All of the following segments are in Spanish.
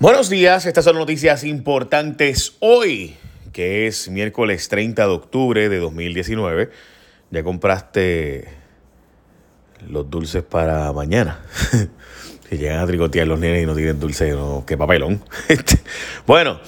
Buenos días, estas son noticias importantes hoy, que es miércoles 30 de octubre de 2019. Ya compraste los dulces para mañana. que llegan a tricotear los nenes y no tienen dulce, no, qué papelón. Bueno,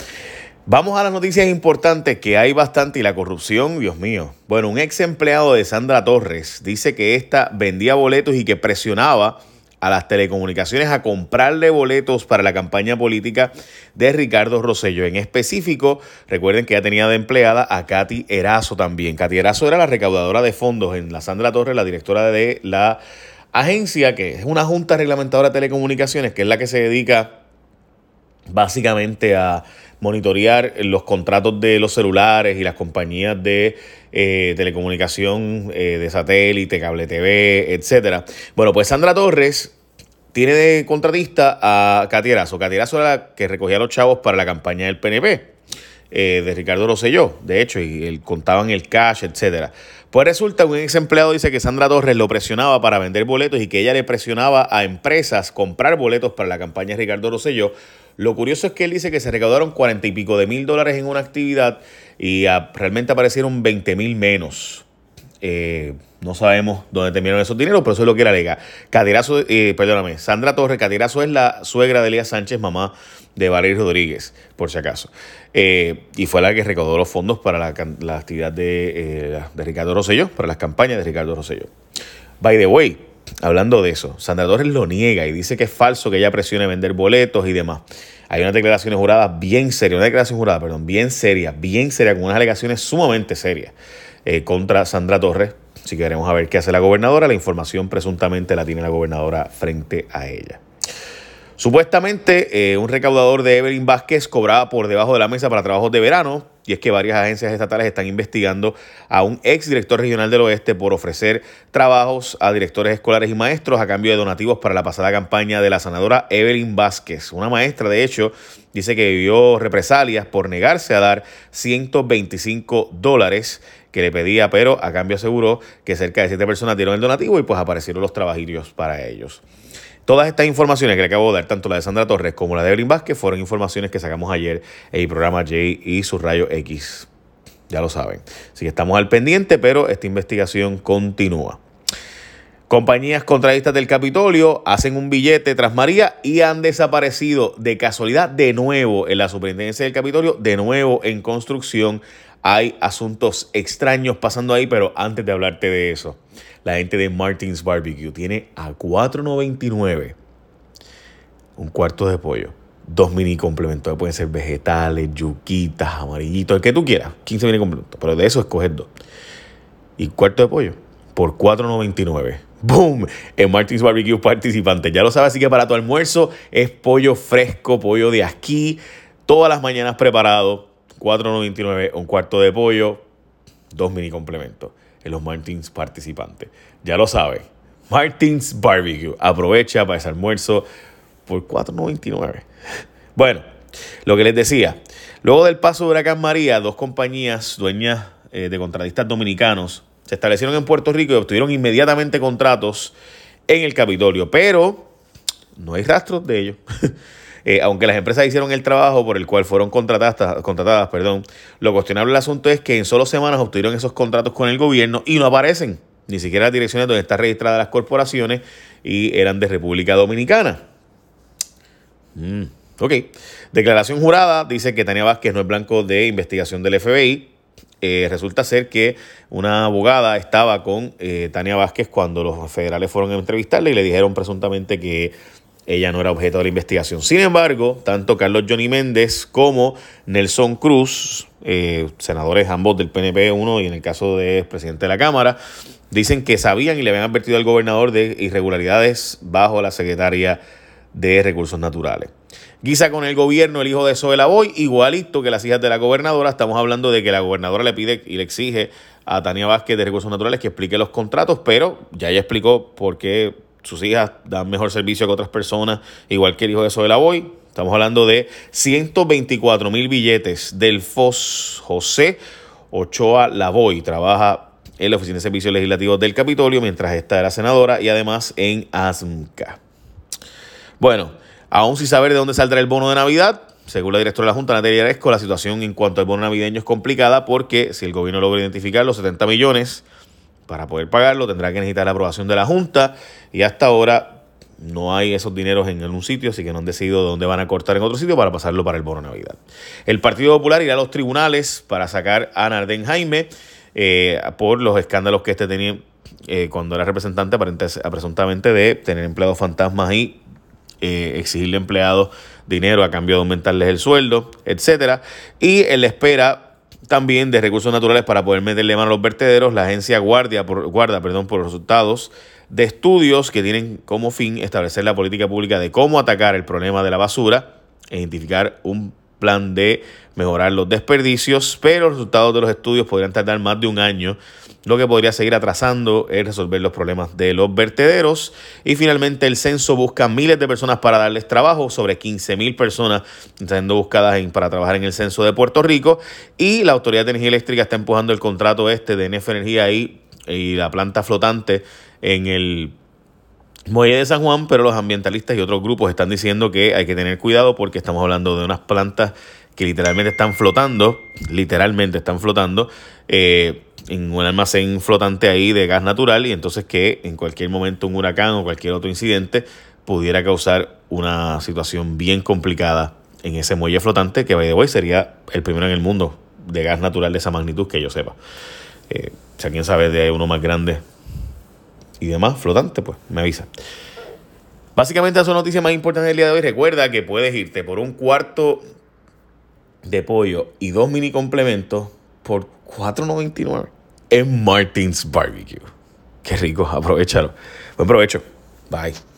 vamos a las noticias importantes que hay bastante y la corrupción, Dios mío. Bueno, un ex empleado de Sandra Torres dice que esta vendía boletos y que presionaba a las telecomunicaciones a comprarle boletos para la campaña política de Ricardo Rosello. En específico, recuerden que ya tenía de empleada a Katy Erazo también. Katy Erazo era la recaudadora de fondos en la Sandra Torres, la directora de la agencia, que es una junta reglamentadora de telecomunicaciones, que es la que se dedica básicamente a monitorear los contratos de los celulares y las compañías de eh, telecomunicación eh, de satélite, cable TV, etcétera. Bueno, pues Sandra Torres tiene de contratista a Catierazo. Catierazo era la que recogía los chavos para la campaña del PNP. Eh, de Ricardo Rosselló, de hecho, y él contaban el cash, etcétera. Pues resulta que un ex empleado dice que Sandra Torres lo presionaba para vender boletos y que ella le presionaba a empresas comprar boletos para la campaña de Ricardo Rosselló. Lo curioso es que él dice que se recaudaron cuarenta y pico de mil dólares en una actividad y realmente aparecieron 20 mil menos. Eh, no sabemos dónde terminaron esos dineros, pero eso es lo que era alega. Catirazo, eh, perdóname, Sandra Torres, Catirazo es la suegra de Elías Sánchez, mamá de Valerio Rodríguez, por si acaso. Eh, y fue la que recaudó los fondos para la, actividad de, de, Ricardo Rosselló, para las campañas de Ricardo Rosselló. By the way, hablando de eso, Sandra Torres lo niega y dice que es falso que ella presione vender boletos y demás. Hay unas declaraciones juradas bien serias, una declaración jurada, perdón, bien seria, bien seria, con unas alegaciones sumamente serias eh, contra Sandra Torres. Si queremos ver qué hace la gobernadora, la información presuntamente la tiene la gobernadora frente a ella. Supuestamente, eh, un recaudador de Evelyn Vázquez cobraba por debajo de la mesa para trabajos de verano, y es que varias agencias estatales están investigando a un ex director regional del oeste por ofrecer trabajos a directores escolares y maestros a cambio de donativos para la pasada campaña de la sanadora Evelyn Vázquez. Una maestra, de hecho, dice que vivió represalias por negarse a dar 125 dólares que le pedía, pero a cambio aseguró que cerca de siete personas dieron el donativo y pues aparecieron los trabajillos para ellos. Todas estas informaciones que le acabo de dar, tanto la de Sandra Torres como la de Evelyn Vázquez, fueron informaciones que sacamos ayer en el programa J y su rayo X. Ya lo saben. Así que estamos al pendiente, pero esta investigación continúa. Compañías contradistas del Capitolio hacen un billete tras María y han desaparecido de casualidad de nuevo en la superintendencia del Capitolio, de nuevo en construcción. Hay asuntos extraños pasando ahí, pero antes de hablarte de eso, la gente de Martins Barbecue tiene a 4.99 un cuarto de pollo, dos mini complementos, pueden ser vegetales, yuquitas, amarillitos, el que tú quieras, 15 mini complementos, pero de eso escoger dos. Y cuarto de pollo por 4.99. ¡Boom! En Martins Barbecue participante. Ya lo sabes, así que para tu almuerzo es pollo fresco, pollo de aquí, todas las mañanas preparado 4.99 un cuarto de pollo, dos mini complementos en los Martins participantes. Ya lo sabe. Martins Barbecue. Aprovecha para ese almuerzo por 4.99. Bueno, lo que les decía. Luego del paso de Huracán María, dos compañías dueñas eh, de contratistas dominicanos se establecieron en Puerto Rico y obtuvieron inmediatamente contratos en el Capitolio, pero no hay rastros de ellos. Eh, aunque las empresas hicieron el trabajo por el cual fueron contratadas, contratadas, perdón, lo cuestionable del asunto es que en solo semanas obtuvieron esos contratos con el gobierno y no aparecen ni siquiera las direcciones donde están registradas las corporaciones y eran de República Dominicana. Mm, ok. Declaración jurada dice que Tania Vázquez no es blanco de investigación del FBI. Eh, resulta ser que una abogada estaba con eh, Tania Vázquez cuando los federales fueron a entrevistarle y le dijeron presuntamente que ella no era objeto de la investigación. Sin embargo, tanto Carlos Johnny Méndez como Nelson Cruz, eh, senadores ambos del PNP, uno y en el caso de presidente de la Cámara, dicen que sabían y le habían advertido al gobernador de irregularidades bajo la secretaria de Recursos Naturales. Guisa con el gobierno el hijo de Zoe Lavoy, igualito que las hijas de la gobernadora. Estamos hablando de que la gobernadora le pide y le exige a Tania Vázquez de Recursos Naturales que explique los contratos, pero ya ella explicó por qué sus hijas dan mejor servicio que otras personas, igual que el hijo de Zoe Lavoy. Estamos hablando de 124 mil billetes del FOS José Ochoa Lavoy. Trabaja en la Oficina de Servicios Legislativos del Capitolio mientras esta era senadora y además en ASMCA. Bueno, Aún sin saber de dónde saldrá el bono de Navidad, según la directora de la Junta, Natalia Aresco, la situación en cuanto al bono navideño es complicada porque si el gobierno logra identificar los 70 millones para poder pagarlo, tendrá que necesitar la aprobación de la Junta y hasta ahora no hay esos dineros en un sitio, así que no han decidido dónde van a cortar en otro sitio para pasarlo para el bono Navidad. El Partido Popular irá a los tribunales para sacar a Narden Jaime eh, por los escándalos que este tenía eh, cuando era representante, presuntamente de tener empleados fantasmas y eh, exigirle a empleados dinero a cambio de aumentarles el sueldo, etcétera. Y él espera también de recursos naturales para poder meterle mano a los vertederos. La agencia guardia por, guarda perdón, por resultados de estudios que tienen como fin establecer la política pública de cómo atacar el problema de la basura e identificar un plan de mejorar los desperdicios, pero los resultados de los estudios podrían tardar más de un año, lo que podría seguir atrasando el resolver los problemas de los vertederos. Y finalmente el censo busca miles de personas para darles trabajo, sobre 15 mil personas siendo buscadas para trabajar en el censo de Puerto Rico. Y la Autoridad de Energía Eléctrica está empujando el contrato este de NF Energía y, y la planta flotante en el Muelle de San Juan, pero los ambientalistas y otros grupos están diciendo que hay que tener cuidado porque estamos hablando de unas plantas que literalmente están flotando, literalmente están flotando eh, en un almacén flotante ahí de gas natural y entonces que en cualquier momento un huracán o cualquier otro incidente pudiera causar una situación bien complicada en ese muelle flotante que, by sería el primero en el mundo de gas natural de esa magnitud que yo sepa. Eh, si alguien sabe de uno más grande y demás flotante, pues me avisa. Básicamente, esa es la noticia más importante del día de hoy. Recuerda que puedes irte por un cuarto de pollo y dos mini complementos por $4.99 en Martins Barbecue. Qué rico, aprovechalo. Buen provecho. Bye.